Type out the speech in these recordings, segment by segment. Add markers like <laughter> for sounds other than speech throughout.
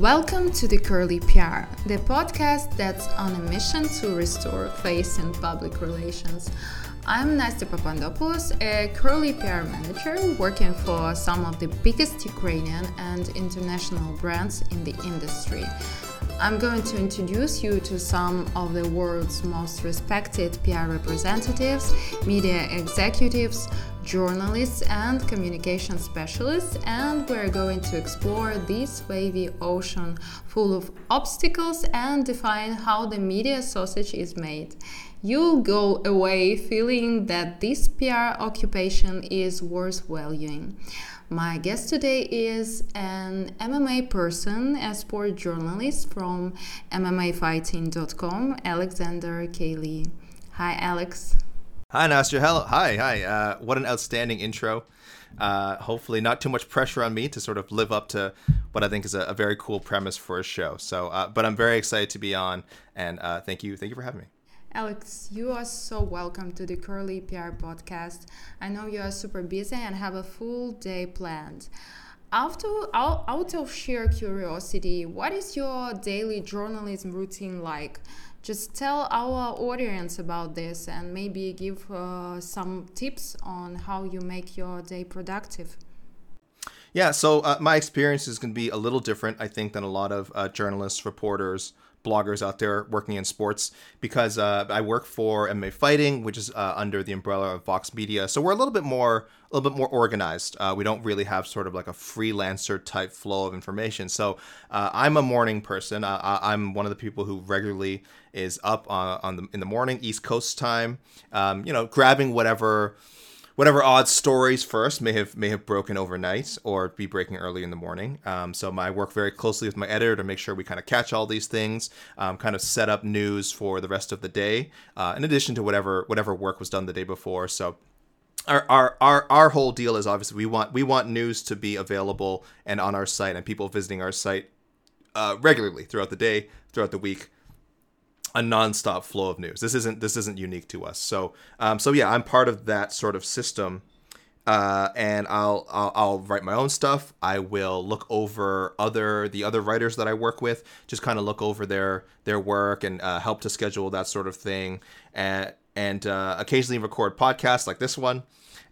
Welcome to the Curly PR, the podcast that's on a mission to restore faith in public relations. I'm Nastya Popandopulos, a Curly PR manager working for some of the biggest Ukrainian and international brands in the industry. I'm going to introduce you to some of the world's most respected PR representatives, media executives, journalists, and communication specialists, and we're going to explore this wavy ocean full of obstacles and define how the media sausage is made. You'll go away feeling that this PR occupation is worth valuing. My guest today is an MMA person, a sport journalist from MMAfighting.com, Alexander K. Lee. Hi, Alex. Hi, Nastya. Hello. Hi, hi. Uh, what an outstanding intro. Uh, hopefully, not too much pressure on me to sort of live up to what I think is a, a very cool premise for a show. So, uh, but I'm very excited to be on, and uh, thank you, thank you for having me. Alex, you are so welcome to the Curly PR podcast. I know you are super busy and have a full day planned. After, out of sheer curiosity, what is your daily journalism routine like? Just tell our audience about this and maybe give uh, some tips on how you make your day productive. Yeah, so uh, my experience is going to be a little different, I think, than a lot of uh, journalists, reporters, bloggers out there working in sports because uh, I work for MMA Fighting, which is uh, under the umbrella of Vox Media. So we're a little bit more a little bit more organized. Uh, we don't really have sort of like a freelancer type flow of information. So uh, I'm a morning person. Uh, I'm one of the people who regularly is up on, on the in the morning East Coast time. Um, you know, grabbing whatever whatever odd stories first may have may have broken overnight or be breaking early in the morning. Um, so I work very closely with my editor to make sure we kind of catch all these things, um, kind of set up news for the rest of the day, uh, in addition to whatever whatever work was done the day before. So. Our, our, our, our whole deal is obviously we want we want news to be available and on our site and people visiting our site uh, regularly throughout the day throughout the week a nonstop flow of news. This isn't this isn't unique to us. So um, so yeah, I'm part of that sort of system. Uh, and I'll, I'll, I'll write my own stuff. I will look over other the other writers that I work with, just kind of look over their their work and uh, help to schedule that sort of thing, and and uh, occasionally record podcasts like this one,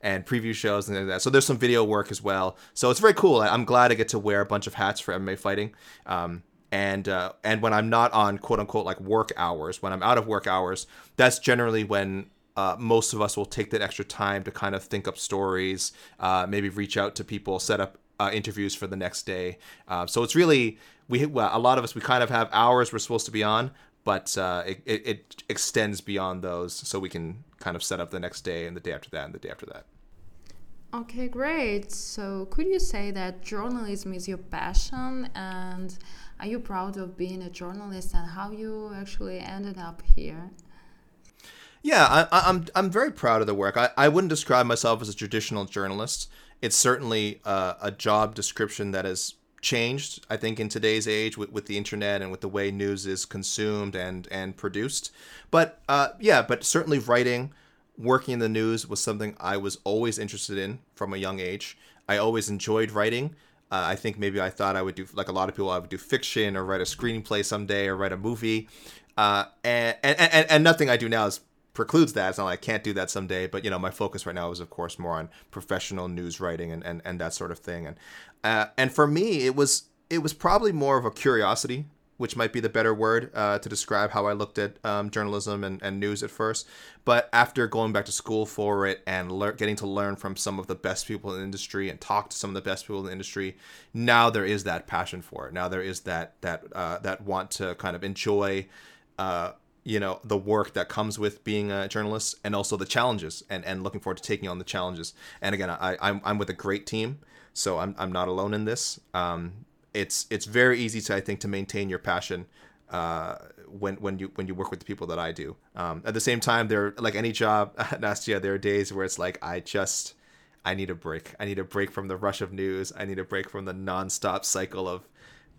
and preview shows and that. So there's some video work as well. So it's very cool. I'm glad I get to wear a bunch of hats for MMA fighting. Um, and uh, and when I'm not on quote unquote like work hours, when I'm out of work hours, that's generally when uh, most of us will take that extra time to kind of think up stories, uh, maybe reach out to people, set up uh, interviews for the next day. Uh, so it's really we well, a lot of us we kind of have hours we're supposed to be on, but uh, it, it, it extends beyond those, so we can kind of set up the next day and the day after that and the day after that. Okay, great. So, could you say that journalism is your passion and are you proud of being a journalist and how you actually ended up here? Yeah, I, am I'm, I'm very proud of the work. I, I wouldn't describe myself as a traditional journalist. It's certainly uh, a job description that has changed, I think, in today's age with, with the internet and with the way news is consumed and, and produced. But uh, yeah, but certainly writing, working in the news was something I was always interested in from a young age. I always enjoyed writing. Uh, I think maybe I thought I would do like a lot of people. I would do fiction or write a screenplay someday or write a movie, uh, and, and and and nothing I do now is precludes that. It's not like I can't do that someday. But you know, my focus right now is of course more on professional news writing and and, and that sort of thing. And uh, and for me, it was it was probably more of a curiosity which might be the better word uh, to describe how I looked at um, journalism and, and, news at first. But after going back to school for it and le- getting to learn from some of the best people in the industry and talk to some of the best people in the industry, now there is that passion for it. Now there is that that uh, that want to kind of enjoy. Uh, you know the work that comes with being a journalist and also the challenges and, and looking forward to taking on the challenges and again I, I'm, I'm with a great team so I'm, I'm not alone in this um, it's it's very easy to I think to maintain your passion uh, when when you when you work with the people that I do. Um, at the same time, there like any job, <laughs> Nastya, there are days where it's like I just I need a break. I need a break from the rush of news. I need a break from the nonstop cycle of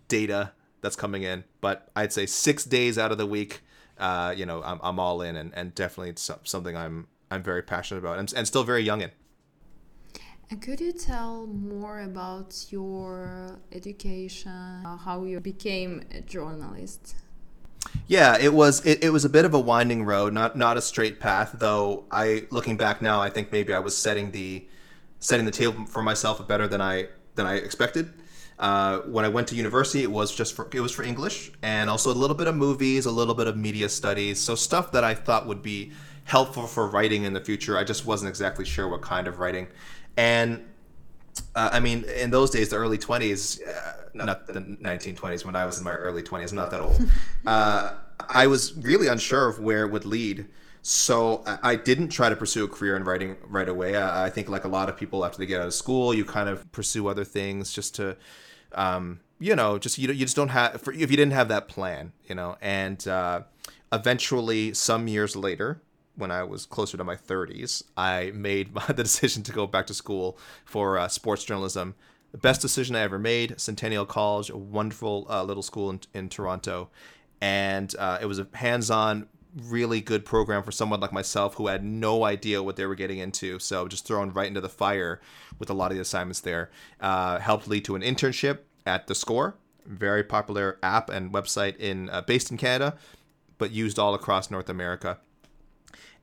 data that's coming in. But I'd say six days out of the week, uh, you know, I'm, I'm all in, and, and definitely it's something I'm I'm very passionate about, and, and still very young in. And could you tell more about your education, how you became a journalist? Yeah, it was it, it was a bit of a winding road, not not a straight path. Though I, looking back now, I think maybe I was setting the setting the table for myself better than I than I expected. Uh, when I went to university, it was just for it was for English and also a little bit of movies, a little bit of media studies, so stuff that I thought would be helpful for writing in the future. I just wasn't exactly sure what kind of writing, and uh, I mean, in those days, the early twenties, uh, not the nineteen twenties, when I was in my early twenties, I'm not that old. <laughs> Uh, I was really unsure of where it would lead. So I didn't try to pursue a career in writing right away. I think, like a lot of people, after they get out of school, you kind of pursue other things just to um, you know, just you you just don't have for, if you didn't have that plan, you know, and uh, eventually, some years later, when I was closer to my 30s, I made <laughs> the decision to go back to school for uh, sports journalism. The best decision I ever made. Centennial College, a wonderful uh, little school in, in Toronto, and uh, it was a hands-on really good program for someone like myself who had no idea what they were getting into. So just thrown right into the fire with a lot of the assignments there. Uh, helped lead to an internship at The Score, very popular app and website in uh, based in Canada, but used all across North America.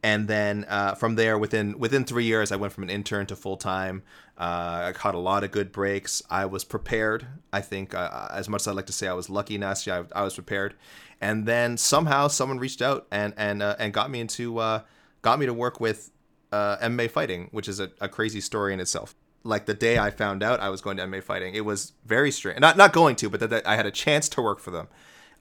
And then uh, from there, within within three years, I went from an intern to full time. Uh, I caught a lot of good breaks. I was prepared. I think, uh, as much as I'd like to say I was lucky, Nastya, I, I was prepared and then somehow someone reached out and and uh, and got me into uh, got me to work with uh, MMA fighting, which is a, a, crazy story in itself. Like the day I found out I was going to MMA fighting, it was very strange. Not not going to, but that, that I had a chance to work for them.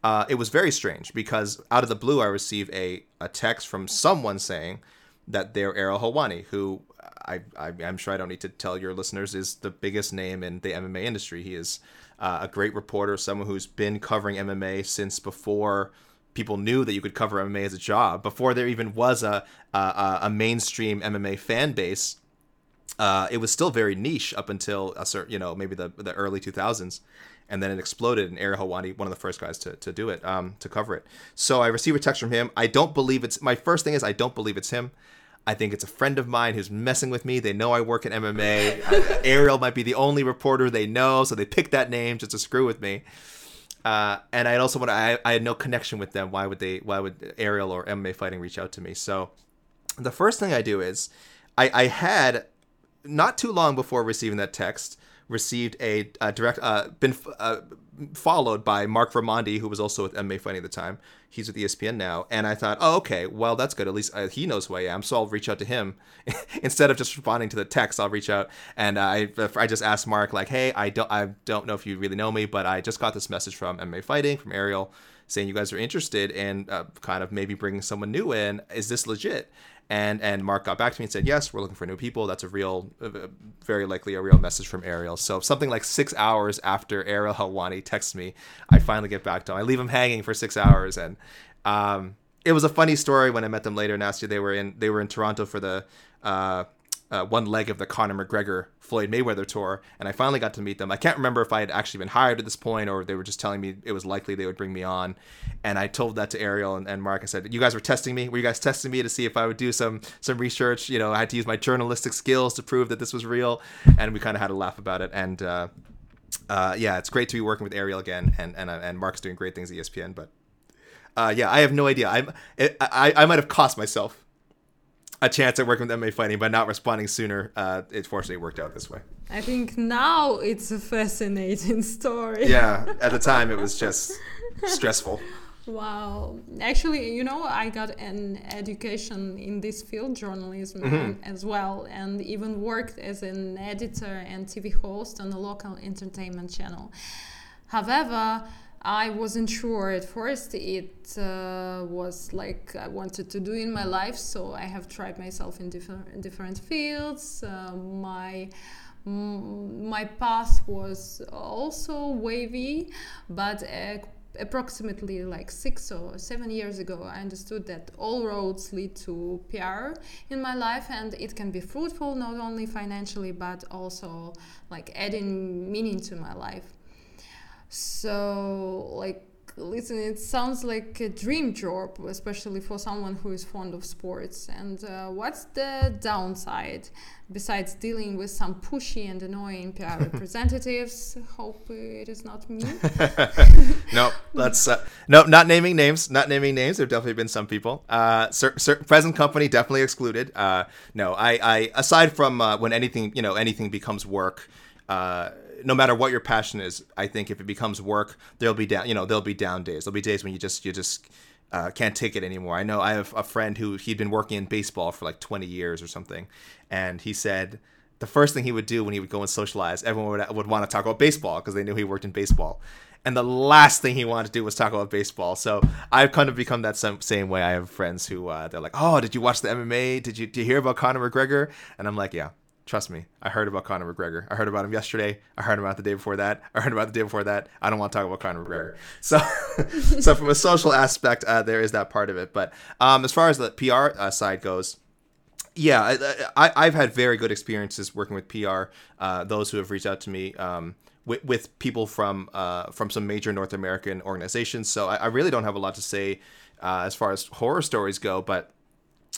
Uh, it was very strange because out of the blue, I received a, a text from someone saying that they're Ariel Helwani, who I, I am sure I don't need to tell your listeners is the biggest name in the MMA industry. He is uh, a great reporter, someone who's been covering MMA since before people knew that you could cover MMA as a job, before there even was a a, a mainstream MMA fan base. Uh, it was still very niche up until a certain, you know, maybe the the early 2000s, and then it exploded. And Ariel Helwani, one of the first guys to, to do it, um, to cover it. So I received a text from him. I don't believe it's my first thing is I don't believe it's him. I think it's a friend of mine who's messing with me. They know I work in MMA. <laughs> Ariel might be the only reporter they know, so they picked that name just to screw with me. Uh, and I also want I, I had no connection with them. Why would they? Why would Ariel or MMA Fighting reach out to me? So the first thing I do is I, I had not too long before receiving that text received a, a direct uh, been uh, followed by Marc Raimondi, who was also with MMA Fighting at the time. He's with ESPN now, and I thought, oh, okay, well, that's good. At least uh, he knows who I am, so I'll reach out to him <laughs> instead of just responding to the text. I'll reach out, and I I just asked Mark like, hey, I don't I don't know if you really know me, but I just got this message from MMA Fighting from Ariel saying you guys are interested in uh, kind of maybe bringing someone new in. Is this legit? And and Mark got back to me and said, yes, we're looking for new people. That's a real, uh, very likely a real message from Ariel. So something like six hours after Ariel Helwani texts me, I finally get back to him. I leave him hanging for six hours, and um, it was a funny story when I met them later. Last year, they were in they were in Toronto for the uh, uh, one leg of the Conor McGregor Floyd Mayweather tour, and I finally got to meet them. I can't remember if I had actually been hired at this point or they were just telling me it was likely they would bring me on. And I told that to Ariel and, and Mark. I said, "You guys were testing me. Were you guys testing me to see if I would do some some research? You know, I had to use my journalistic skills to prove that this was real." And we kind of had a laugh about it. And uh, uh, yeah, it's great to be working with Ariel again, and and uh, and Mark's doing great things at ESPN. But uh, yeah, I have no idea. I'm I I might have cost myself a chance at working with MMA fighting by not responding sooner. Uh, it fortunately worked out this way. I think now it's a fascinating <laughs> story. Yeah, at the time it was just stressful. Wow. Actually, you know, I got an education in this field, journalism mm-hmm. as well, and even worked as an editor and TV host on a local entertainment channel. However, I wasn't sure at first. It uh, was like I wanted to do in my life, so I have tried myself in different different fields. Uh, my my path was also wavy, but uh, approximately like six or seven years ago, I understood that all roads lead to PR in my life, and it can be fruitful not only financially but also like adding meaning to my life. So, like, listen, it sounds like a dream job, especially for someone who is fond of sports. And uh, what's the downside besides dealing with some pushy and annoying PR <laughs> representatives? Hope it is not me. <laughs> no, <laughs> that's uh, no, not naming names. Not naming names. There've definitely been some people. Uh, certain, certain present company definitely excluded. Uh, no, I, I aside from uh, when anything, you know, anything becomes work. Uh, no matter what your passion is, I think if it becomes work, there'll be down, you know, there'll be down days. There'll be days when you just you just uh, can't take it anymore. I know I have a friend who he'd been working in baseball for like 20 years or something, and he said the first thing he would do when he would go and socialize, everyone would, would want to talk about baseball because they knew he worked in baseball. And the last thing he wanted to do was talk about baseball. So I've kind of become that same, way. I have friends who uh, they're like, "Oh, did you watch the MMA? Did you did you hear about Conor McGregor?" And I'm like, "Yeah, Trust me, I heard about Conor McGregor. I heard about him yesterday. I heard about the day before that. I heard about the day before that. I don't want to talk about Conor McGregor. So, <laughs> so from a social aspect, uh, there is that part of it. But um, as far as the PR uh, side goes, yeah, I, I, have had very good experiences working with PR. Uh, those who have reached out to me um, with, with people from uh, from some major North American organizations. So I, I really don't have a lot to say uh, as far as horror stories go, but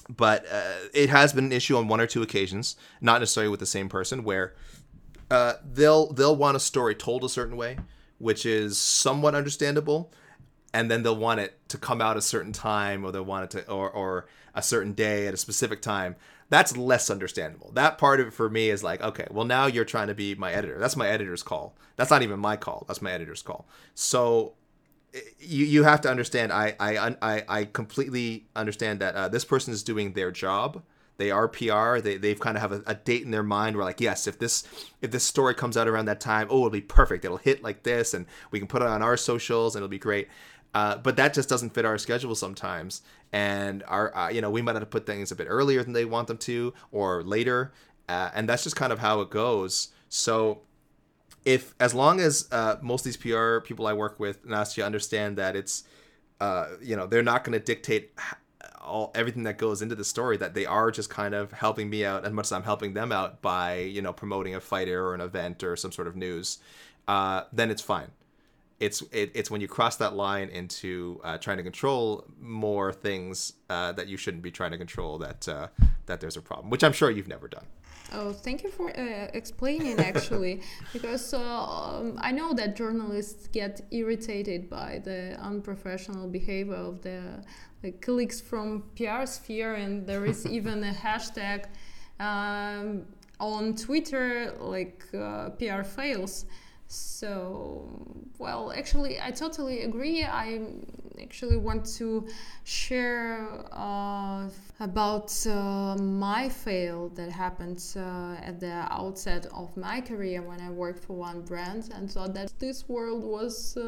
but uh, it has been an issue on one or two occasions, not necessarily with the same person, where uh, they'll they'll want a story told a certain way, which is somewhat understandable, and then they'll want it to come out a certain time, or they'll want it to, or or a certain day at a specific time. That's less understandable. That part of it for me is like, okay, well now you're trying to be my editor. That's my editor's call. That's not even my call. That's my editor's call. So you you have to understand. I I I, I completely understand that uh, this person is doing their job. They are PR. They they've kind of have a, a, date in their mind where like yes, if this if this story comes out around that time, oh, it'll be perfect. It'll hit like this, and we can put it on our socials, and it'll be great. Uh, but that just doesn't fit our schedule sometimes, and our uh, you know we might have to put things a bit earlier than they want them to, or later, uh, and that's just kind of how it goes. So if as long as uh, most of these PR people I work with, Nastya, understand that it's, uh, you know, they're not going to dictate all everything that goes into the story. That they are just kind of helping me out as much as I'm helping them out by you know promoting a fighter or an event or some sort of news. Uh, then it's fine. It's it, it's when you cross that line into uh, trying to control more things uh, that you shouldn't be trying to control that uh, that there's a problem, which I'm sure you've never done. Oh, thank you for uh, explaining actually, <laughs> because uh, um, I know that journalists get irritated by the unprofessional behavior of the like, colleagues from PR sphere, and there is <laughs> even a hashtag um, on Twitter like uh, PR fails. So, well, actually, I totally agree. I actually want to share uh, about uh, my fail that happened uh, at the outset of my career when I worked for one brand and thought that this world was uh,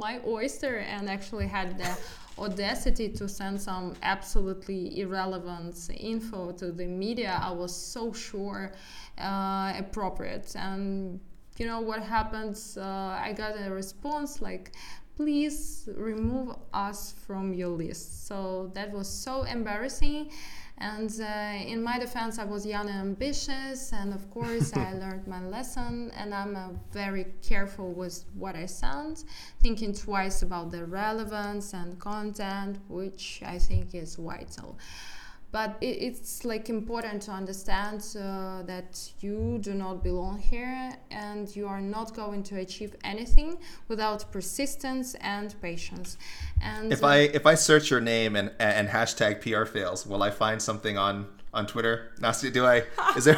my oyster and actually had the audacity to send some absolutely irrelevant info to the media. I was so sure uh, appropriate and you know what happens uh, i got a response like please remove us from your list. So that was so embarrassing. And uh, in my defense i was young and ambitious and of course i <laughs> learned my lesson and i'm uh, very careful with what i send thinking twice about the relevance and content which i think is vital but it, it's like important to understand uh, that you do not belong here and you are not going to achieve anything without persistence and patience. And if uh, i if i search your name and and hashtag pr fails will i find something on on twitter? Nastya, do i? Is there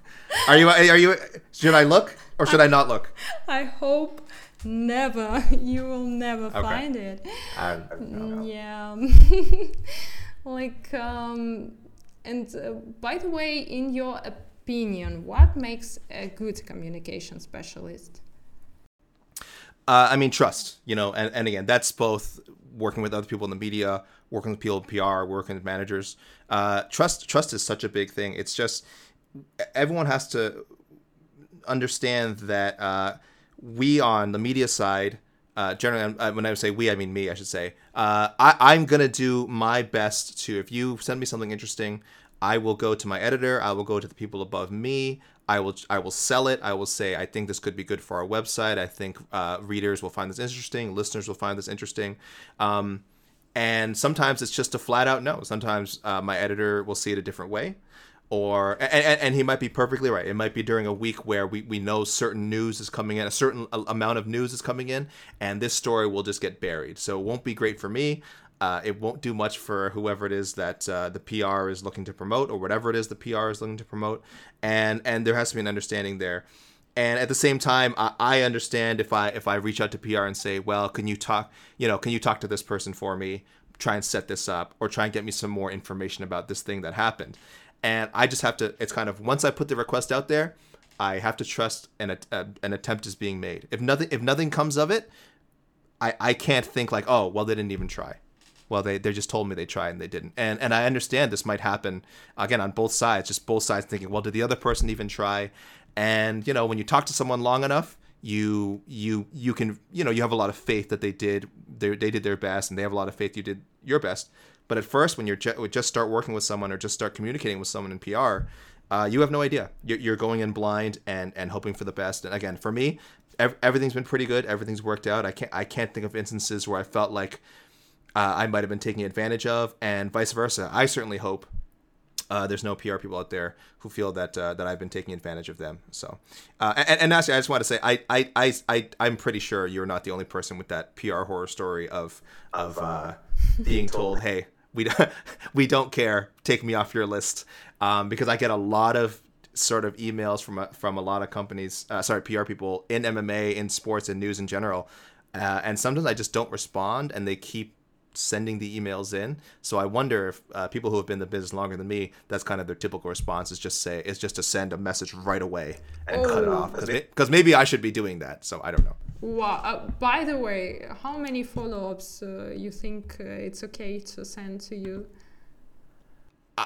<laughs> are you are you should i look or should i, I not look? I hope never. <laughs> You will never okay. find it. Yeah <laughs> like um, and uh, by the way in your opinion what makes a good communication specialist? Uh, i mean trust you know and, and again that's both working with other people in the media working with people in pr working with managers. Uh, trust trust is such a big thing. It's just everyone has to understand that uh, we on the media side uh, generally, uh, when I say we, I mean me, I should say. Uh, I, I'm going to do my best to, if you send me something interesting, I will go to my editor, I will go to the people above me, I will I will sell it. I will say I think this could be good for our website. I think uh, readers will find this interesting. Listeners will find this interesting. Um, and sometimes it's just a flat out no. Sometimes uh, my editor will see it a different way, or and, and, he might be perfectly right. It might be during a week where we, we know certain news is coming in, a certain amount of news is coming in, and this story will just get buried. So it won't be great for me. Uh, it won't do much for whoever it is that uh, the PR is looking to promote, or whatever it is the PR is looking to promote, and and there has to be an understanding there. And at the same time, I, I understand if I if I reach out to PR and say, well, can you talk, you know, can you talk to this person for me, try and set this up, or try and get me some more information about this thing that happened, and I just have to. It's kind of once I put the request out there, I have to trust an a, uh, an attempt is being made. If nothing if nothing comes of it, I I can't think like, oh, well, they didn't even try well they, they just told me they tried and they didn't and and i understand this might happen again on both sides just both sides thinking well did the other person even try and you know when you talk to someone long enough you you you can you know you have a lot of faith that they did they, they did their best and they have a lot of faith you did your best but at first when you're ju- just start working with someone or just start communicating with someone in pr uh, you have no idea. You're, you're going in blind and and hoping for the best. And again for me ev- everything's been pretty good. Everything's worked out. I can't i can't think of instances where i felt like uh, I might have been taking advantage of, and vice versa. I certainly hope uh, there's no PR people out there who feel that uh, that I've been taking advantage of them. So, uh, and, and actually, I just want to say, I, I, I, I, I'm pretty sure you're not the only person with that PR horror story of of uh, being told, "Hey, we don't, <laughs> we don't care. Take me off your list," um, because I get a lot of sort of emails from a, from a lot of companies, uh, sorry, PR people in MMA, in sports, and news in general. Uh, and sometimes I just don't respond, and they keep sending the emails in. So I wonder if uh, people who have been in the business longer than me, that's kind of their typical response is just say is just to send a message right away and oh. cut it off because maybe I should be doing that. So I don't know. Wow. Uh, by the way, how many follow-ups uh, you think uh, it's okay to send to you?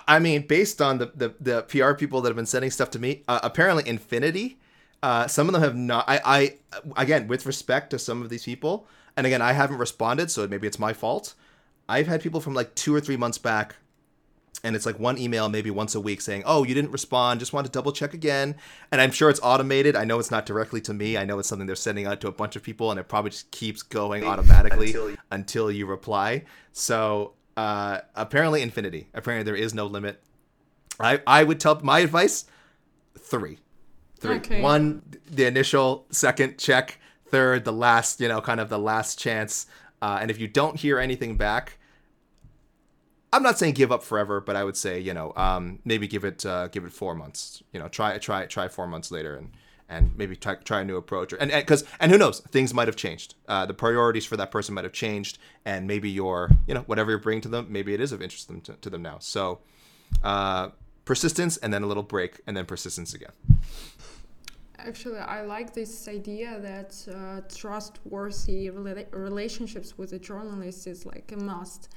I mean, based on the, the, the PR people that have been sending stuff to me, uh, apparently infinity. Uh, some of them have not. I, I again, with respect to some of these people, and again, I haven't responded, so maybe it's my fault. I've had people from like two or three months back, and it's like one email maybe once a week saying, "Oh, you didn't respond. Just want to double check again." And I'm sure it's automated. I know it's not directly to me. I know it's something they're sending out to a bunch of people, and it probably just keeps going automatically until you, until you reply. So uh, apparently, infinity. Apparently, there is no limit. I I would tell my advice: three, three. Okay. One, the initial. Second, check third, the last, you know, kind of the last chance. Uh, and if you don't hear anything back, I'm not saying give up forever, but I would say, you know, um, maybe give it uh, give it four months. You know, try try try four months later, and and maybe try, try a new approach. And because and, and, who knows, things might have changed. Uh, the priorities for that person might have changed, and maybe your you know whatever you're bringing to them, maybe it is of interest to them, to, to them now. So uh, persistence, and then a little break, and then persistence again. Actually, I like this idea that uh, trustworthy rela- relationships with a journalist is like a must.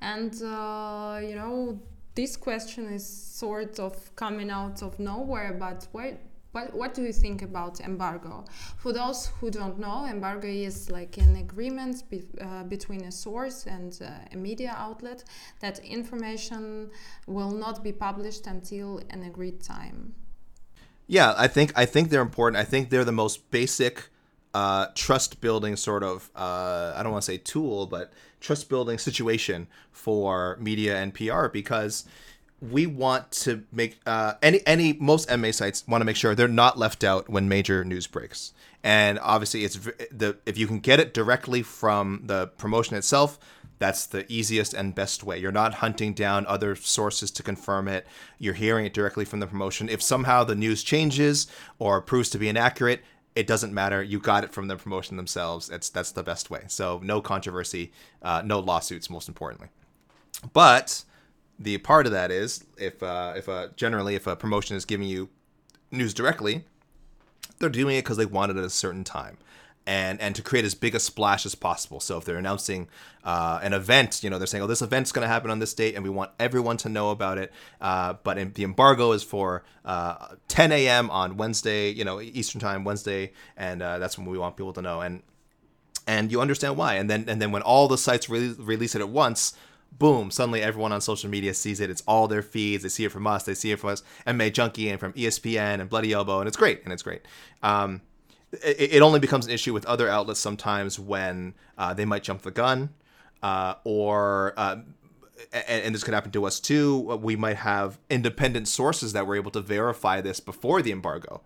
And, uh, you know, this question is sort of coming out of nowhere, but what, what, do you think about embargo? For those who don't know, embargo is like an agreement be, uh, between a source and uh, a media outlet that information will not be published until an agreed time. Yeah, I think I think they're important. I think they're the most basic uh, trust building sort of uh, I don't want to say tool, but trust building <laughs> situation for media and PR because we want to make uh, any any most MA sites want to make sure they're not left out when major news breaks. And obviously, it's the if you can get it directly from the promotion itself, that's the easiest and best way. You're not hunting down other sources to confirm it. You're hearing it directly from the promotion. If somehow the news changes or proves to be inaccurate, it doesn't matter. You got it from the promotion themselves. It's that's the best way. So no controversy, uh, no lawsuits. Most importantly, but the part of that is if uh, if a generally if a promotion is giving you news directly, they're doing it because they want it at a certain time and and to create as big a splash as possible. So if they're announcing uh, an event, you know, they're saying, "Oh, this event's going to happen on this date, and we want everyone to know about it." Uh, but in, the embargo is for uh, 10 a.m. on Wednesday, you know, Eastern time, Wednesday, and uh, that's when we want people to know. And and you understand why. And then and then when all the sites re- release it at once, boom, suddenly everyone on social media sees it. It's all their feeds. They see it from us. They see it from us, MMA Junkie and from ESPN and Bloody Elbow, and it's great. And it's great. Um, it, it, only becomes an issue with other outlets sometimes when uh, they might jump the gun, uh, or uh, and, this could happen to us too. We might have independent sources that were able to verify this before the embargo.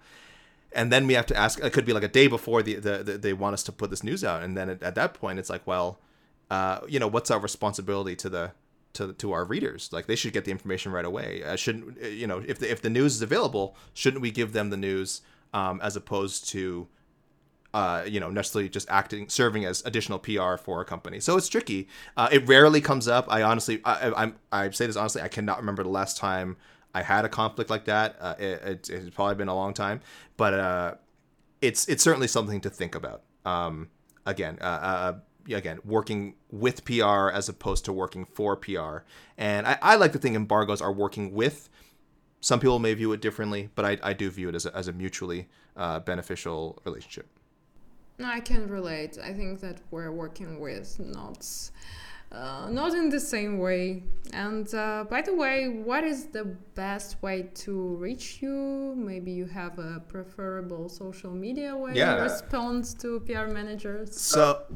And then we have to ask. It could be like a day before the, the, the they want us to put this news out, and then at, at that point, it's like, well, uh, you know, what's our responsibility to the to to our readers? Like they should get the information right away. Uh, shouldn't uh, you know if the, if the news is available, shouldn't we give them the news um, as opposed to uh, you know, necessarily just acting, serving as additional PR for a company. So it's tricky. Uh, it rarely comes up. I honestly, I, I'm, I say this honestly, I cannot remember the last time I had a conflict like that. Uh, it, it, it's probably been a long time, but uh, it's it's certainly something to think about. Um, again, uh, uh, again, working with PR as opposed to working for PR. And I, I like to think embargoes are working with. Some people may view it differently, but I, I do view it as a, as a mutually uh, beneficial relationship. I can relate. I think that we're working with not uh, not in the same way. And uh, by the way, what is the best way to reach you? Maybe you have a preferable social media way yeah. respond to PR managers. So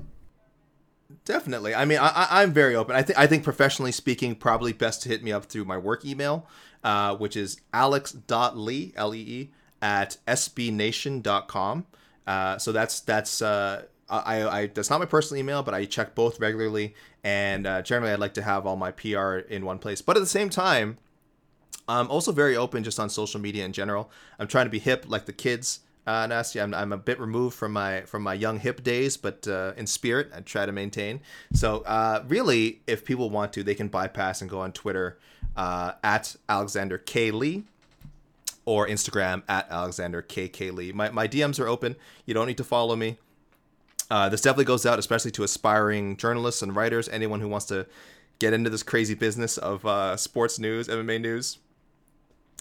definitely. I mean, I, am very open. I think I think professionally speaking, probably best to hit me up through my work email, uh, which is alex.lee l e e at sbnation.com. Uh, so that's that's uh, I, I that's not my personal email, but I check both regularly, and uh, generally I'd like to have all my PR in one place. But at the same time, I'm also very open just on social media in general. I'm trying to be hip like the kids. Uh, Nasty, I'm, I'm a bit removed from my from my young hip days, but uh, in spirit, I try to maintain. So uh, really, if people want to, they can bypass and go on Twitter uh, at Alexander K Lee or Instagram at Alexander K K Lee. My, my DMs are open. You don't need to follow me. Uh, this definitely goes out, especially to aspiring journalists and writers, anyone who wants to get into this crazy business of uh, sports news, MMA news.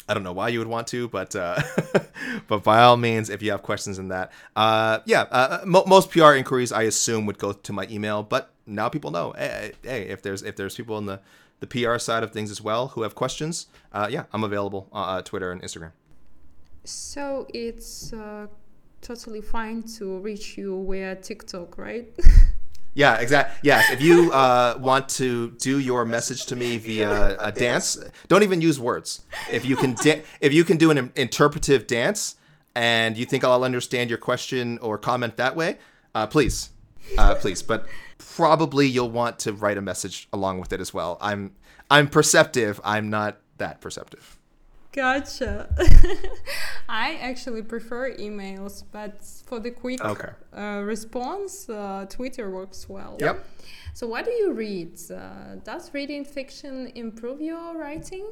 I don't know why you would want to, but uh, <laughs> but by all means, if you have questions in that, uh, yeah, uh, mo- most PR inquiries I assume would go to my email. But now people know, hey, hey, if there's if there's people in the the PR side of things as well who have questions, uh, yeah, I'm available on uh, Twitter and Instagram. So it's uh, totally fine to reach you via TikTok, right? <laughs> Yeah, exactly. Yes, if you uh, want to do your message to me via a dance, don't even use words. If you can, da- if you can do an interpretive dance, and you think I'll understand your question or comment that way, uh, please, uh, please. But probably you'll want to write a message along with it as well. I'm I'm perceptive. I'm not that perceptive. Gotcha. <laughs> I actually prefer emails, but for the quick okay. uh, response, uh, Twitter works well. Yep. So, what do you read? Uh, does reading fiction improve your writing?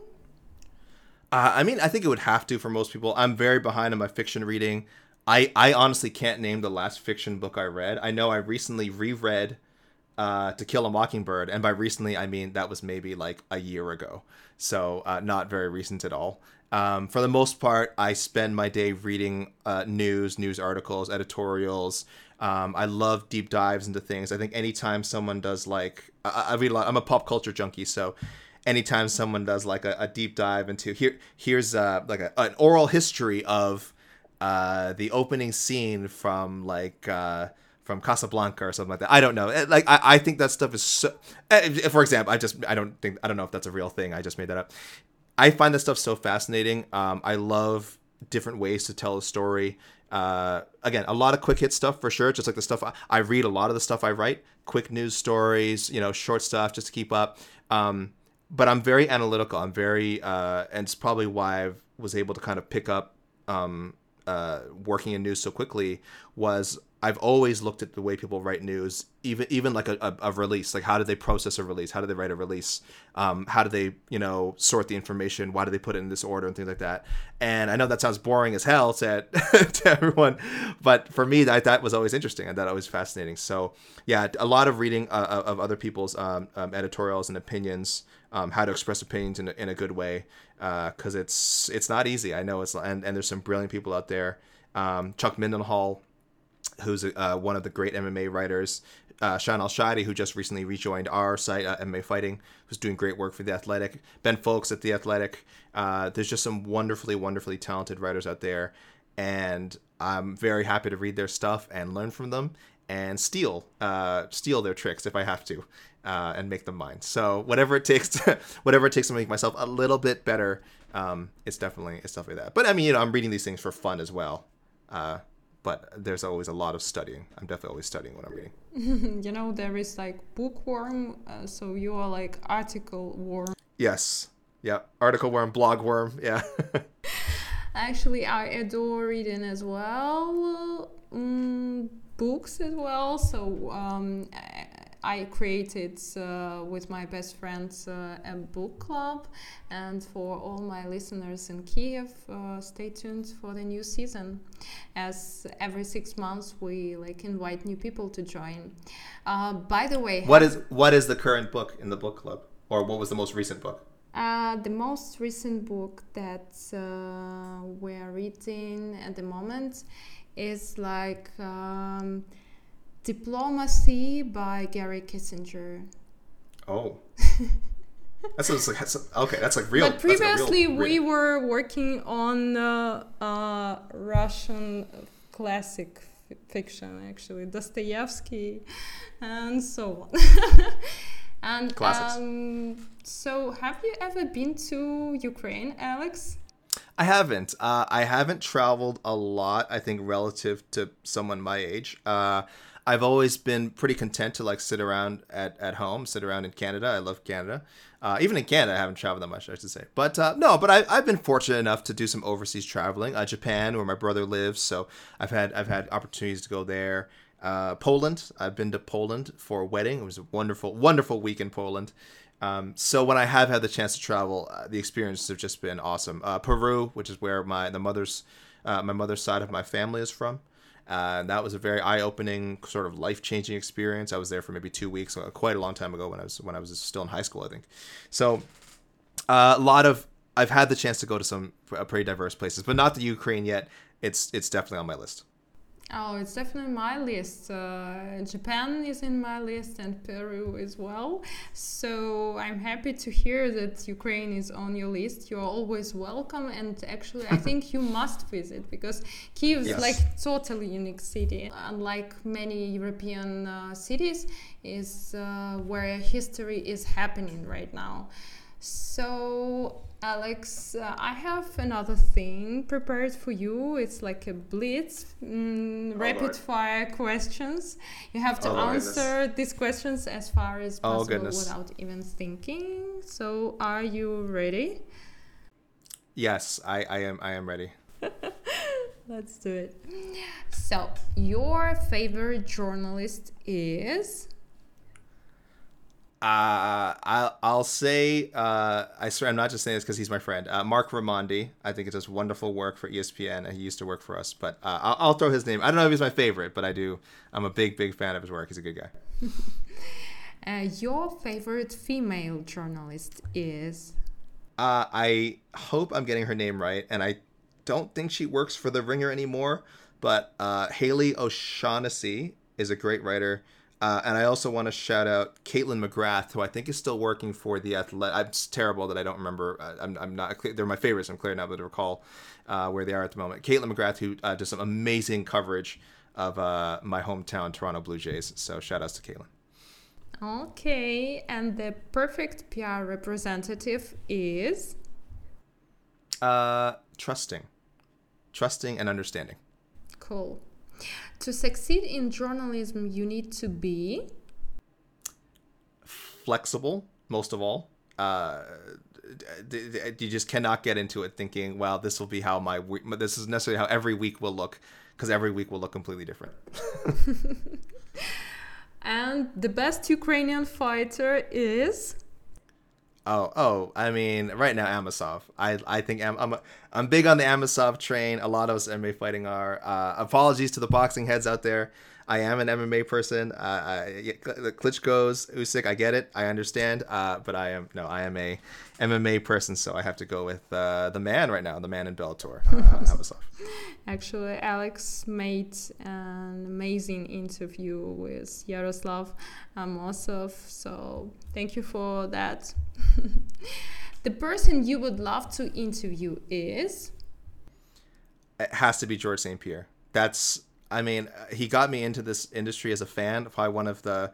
Uh, I mean, I think it would have to for most people. I'm very behind on my fiction reading. I, I honestly can't name the last fiction book I read. I know I recently reread uh, To Kill a Mockingbird, and by recently I mean that was maybe like a year ago, so uh, not very recent at all. Um, for the most part, I spend my day reading uh, news, news articles, editorials. Um, I love deep dives into things. I think anytime someone does like, I, I read a lot. I'm a pop culture junkie, so anytime someone does like a, a deep dive into here, here's uh, like a, an oral history of uh, the opening scene from like. From Casablanca or something like that. I don't know. Eh, like I, I think that stuff is so. Eh, for example, I just I don't think I don't know if that's a real thing. I just made that up. I find that stuff so fascinating. Um, I love different ways to tell a story. Uh, again, a lot of quick hit stuff for sure. Just like the stuff I, I, read, a lot of the stuff I write, quick news stories, you know, short stuff just to keep up. Um, but I'm very analytical. I'm very, uh, and it's probably why I was able to kind of pick up um, uh, working in news so quickly. Was I've always looked at the way people write news, even even like a, a, a, release. Like how do they process a release? How do they write a release? Um, how do they you know sort the information? Why do they put it in this order and things like that? And I know that sounds boring as hell to <laughs> to everyone, but for me that that was always interesting and that always fascinating. So yeah, a lot of reading uh, of other people's um, um, editorials and opinions, um, how to express opinions in a, in a good way, because uh, it's it's not easy. I know it's and and there's some brilliant people out there. Um, Chuck Mindenhall who's uh, one of the great MMA writers. Uh, Shaheen Al-Shatti, who just recently rejoined our site, uh, MMA Fighting, who's doing great work for The Athletic. Ben Fowlkes at The Athletic. Uh, there's just some wonderfully, wonderfully talented writers out there. And I'm very happy to read their stuff and learn from them and steal uh, steal their tricks if I have to, uh, and make them mine. So whatever it takes, to, <laughs> whatever it takes to make myself a little bit better, um, it's definitely it's definitely that. But I mean, you know, I'm reading these things for fun as well. Uh, but there's always a lot of studying. I'm definitely always studying when I'm reading. <laughs> you know, there is like bookworm, uh, so you are like article worm. Yes. Yeah. Article worm, blog worm. Yeah. <laughs> Actually, I adore reading as well. Mm, books as well. So um, I created uh, with my best friends uh, a book club, and for all my listeners in Kiev, uh, stay tuned for the new season. As every six months, we like invite new people to join. Uh, by the way, what is what is the current book in the book club, or what was the most recent book? Uh, the most recent book that uh, we're reading at the moment is like um, Diplomacy by Gary Kissinger. Oh. <laughs> that's, like, that's okay. That's like real. But previously, real, we were working on uh, uh, Russian classic f- fiction, actually Dostoevsky, and so on. <laughs> and um, so, have you ever been to Ukraine, Alex? I haven't. Uh, I haven't traveled a lot. I think relative to someone my age. Uh, I've always been pretty content to like sit around at, at home, sit around in Canada. I love Canada. Uh, even in Canada, I haven't traveled that much, I should say. But uh, no, but I, I've been fortunate enough to do some overseas traveling. Uh, Japan, where my brother lives, so I've had I've had opportunities to go there. Uh, Poland, I've been to Poland for a wedding. It was a wonderful, wonderful week in Poland. Um, so when I have had the chance to travel, uh, the experiences have just been awesome. Uh, Peru, which is where my the mother's my mother's side of my family is from. Uh, that was a very eye-opening, sort of life-changing experience. I was there for maybe two weeks, uh, quite a long time ago when I was when I was still in high school, I think. So, uh, a lot of I've had the chance to go to some uh, pretty diverse places, but not the Ukraine yet. It's it's definitely on my list. Oh, it's definitely my list. Uh, Japan is in my list and Peru as well. So I'm happy to hear that Ukraine is on your list. You're always welcome, and actually, I think you must visit because Kiev is yes. like totally unique city. Unlike many European uh, cities, is uh, where history is happening right now. So Alex, uh, I have another thing prepared for you. It's like a blitz, mm, oh, rapid Lord. fire questions. You have to oh, answer goodness. these questions as far as oh, possible oh, without even thinking. So, are you ready? Yes, I, I am. I am ready. <laughs> Let's do it. So, your favorite journalist is? Uh, I'll, I'll say, uh, I swear I'm not just saying this because he's my friend. Uh, Marc Raimondi, I think it does wonderful work for ESPN, and he used to work for us. But uh, I'll, I'll, throw his name. I don't know if he's my favorite, but I do. I'm a big, big fan of his work. He's a good guy. <laughs> Uh, your favorite female journalist is? Uh, I hope I'm getting her name right, and I don't think she works for The Ringer anymore. But Haley O'Shaughnessy is a great writer. Uh, and I also want to shout out Kaitlyn McGrath, who I think is still working for the Athletic. I'm terrible that I don't remember. Uh, I'm, I'm not. They're my favorites. I'm clear now to recall uh, where they are at the moment. Kaitlyn McGrath, who uh, does some amazing coverage of uh, my hometown Toronto Blue Jays. So shout outs to Kaitlyn. Okay, and the perfect PR representative is uh, trusting, trusting and understanding. Cool. To succeed in journalism, you need to be flexible, most of all. Uh, you just cannot get into it thinking, "Well, this will be how my week, this is necessarily how every week will look," because every week will look completely different. <laughs> and the best Ukrainian fighter is. Oh, oh! I mean, right now, Amosov. I, I think Am, I'm big on the Amosov train. A lot of us MMA fighting are. Uh, apologies to the boxing heads out there. I am an MMA person. Uh, I, the Klitschko's Usyk, I get it, I understand. Uh, but I am no, I am a MMA person, so I have to go with uh, the man right now, the man in Bellator, uh, <laughs> Actually, Alex made an amazing interview with Yaroslav Amosov, so thank you for that. <laughs> the person you would love to interview is. It has to be George St. Pierre. That's I mean, he got me into this industry as a fan, probably one of the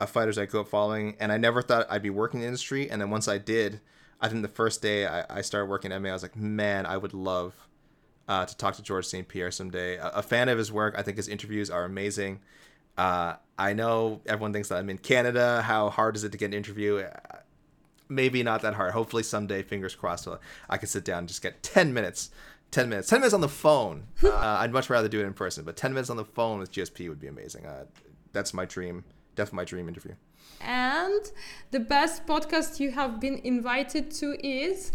uh, fighters I grew up following, and I never thought I'd be working in the industry. And then once I did, I think the first day I, I started working at MMA, I was like, man, I would love uh, to talk to George St. Pierre someday. A, a, fan of his work. I think his interviews are amazing. Uh, I know everyone thinks that I'm in Canada. How hard is it to get an interview? Maybe not that hard. Hopefully someday, fingers crossed, I can sit down and just get 10 minutes 10 minutes 10 minutes on the phone. <laughs> Uh, i'd much rather do it in person but 10 minutes on the phone with gsp would be amazing. Uh, that's my dream definitely my dream interview. And the best podcast you have been invited to is?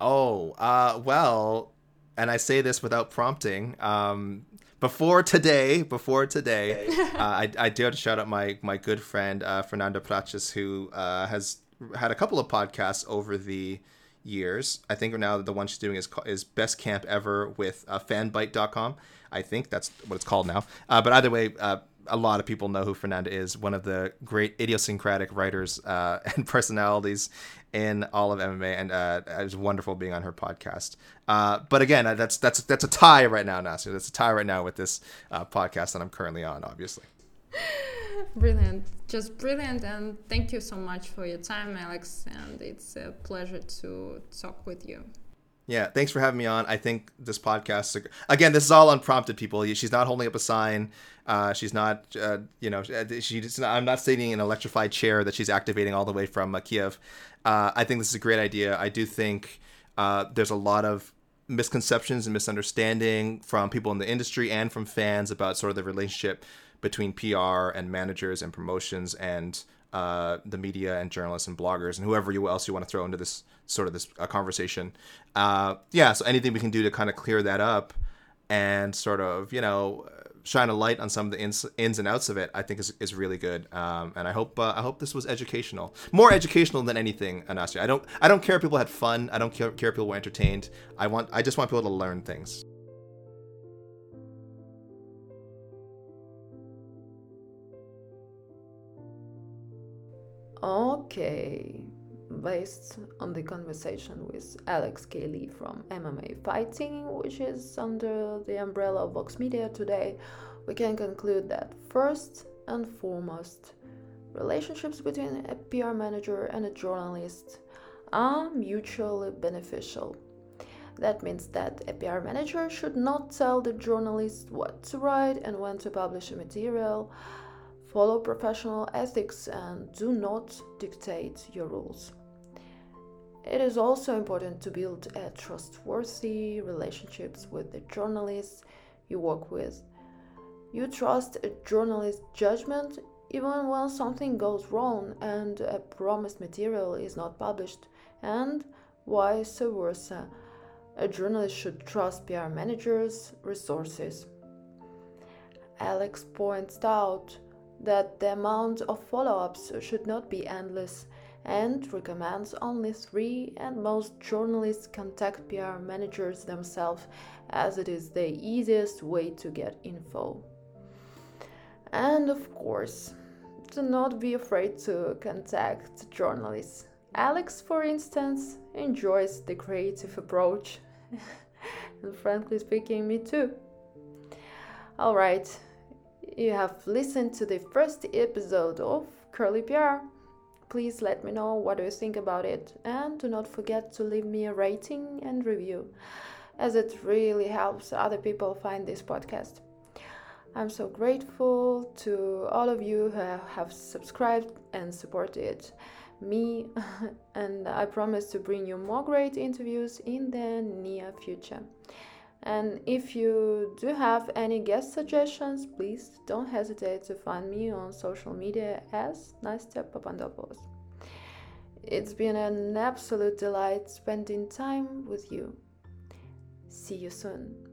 Oh uh, well and i say this without prompting um, before today before today <laughs> uh, I, I do have to shout out my my good friend uh, Fernanda Prates who uh, has had a couple of podcasts over the years. I think now the one she's doing is is best camp ever with uh, fanbyte.com. I think that's what it's called now. Uh, but either way, uh, a lot of people know who Fernanda is, one of the great idiosyncratic writers uh, <laughs> and personalities in all of MMA, and uh, it was wonderful being on her podcast. Uh, but again, uh, that's that's that's a tie right now, Nastya. That's a tie right now with this uh, podcast that I'm currently on, obviously. <laughs> <laughs> Brilliant, just brilliant, and thank you so much for your time, Alex. And it's a pleasure to talk with you. Yeah, thanks for having me on. I think this podcast, again, this is all unprompted, people. She's not holding up a sign. Uh, she's not, uh, you know, uh, she's not, I'm not sitting in an electrified chair that she's activating all the way from uh, Kiev. Uh, I think this is a great idea. I do think uh, there's a lot of misconceptions and misunderstanding from people in the industry and from fans about sort of the relationship between PR and managers and promotions and uh, the media and journalists and bloggers and whoever you else you want to throw into this sort of this uh, conversation. Uh, yeah, so anything we can do to kind of clear that up and sort of you know shine a light on some of the ins, ins and outs of it, I think is, is really good. Um, and I hope uh, I hope this was educational, more educational than anything, Anastasia. I don't I don't care if people had fun. I don't care, care if people were entertained. I want I just want people to learn things. Okay, based on the conversation with Alex K. Lee from MMA Fighting, which is under the umbrella of Vox Media today, we can conclude that first and foremost, relationships between a PR manager and a journalist are mutually beneficial. That means that a PR manager should not tell the journalist what to write and when to publish a material Follow professional ethics and do not dictate your rules. It is also important to build a trustworthy relationships with the journalists you work with. You trust a journalist's judgment even when something goes wrong and a promised material is not published, and vice versa. A journalist should trust PR managers' resources. Alex points out that the amount of follow ups should not be endless and recommends only three, and most journalists contact PR managers themselves as it is the easiest way to get info. And of course, do not be afraid to contact journalists. Alex, for instance, enjoys the creative approach, <laughs> and frankly speaking, me too. Alright, you have listened to the first episode of Curly PR. Please let me know what you think about it and do not forget to leave me a rating and review as it really helps other people find this podcast. I'm so grateful to all of you who have subscribed and supported me, <laughs> and I promise to bring you more great interviews in the near future. And if you do have any guest suggestions, please don't hesitate to find me on social media as Nastya Popandopulos. It's been an absolute delight spending time with you. See you soon.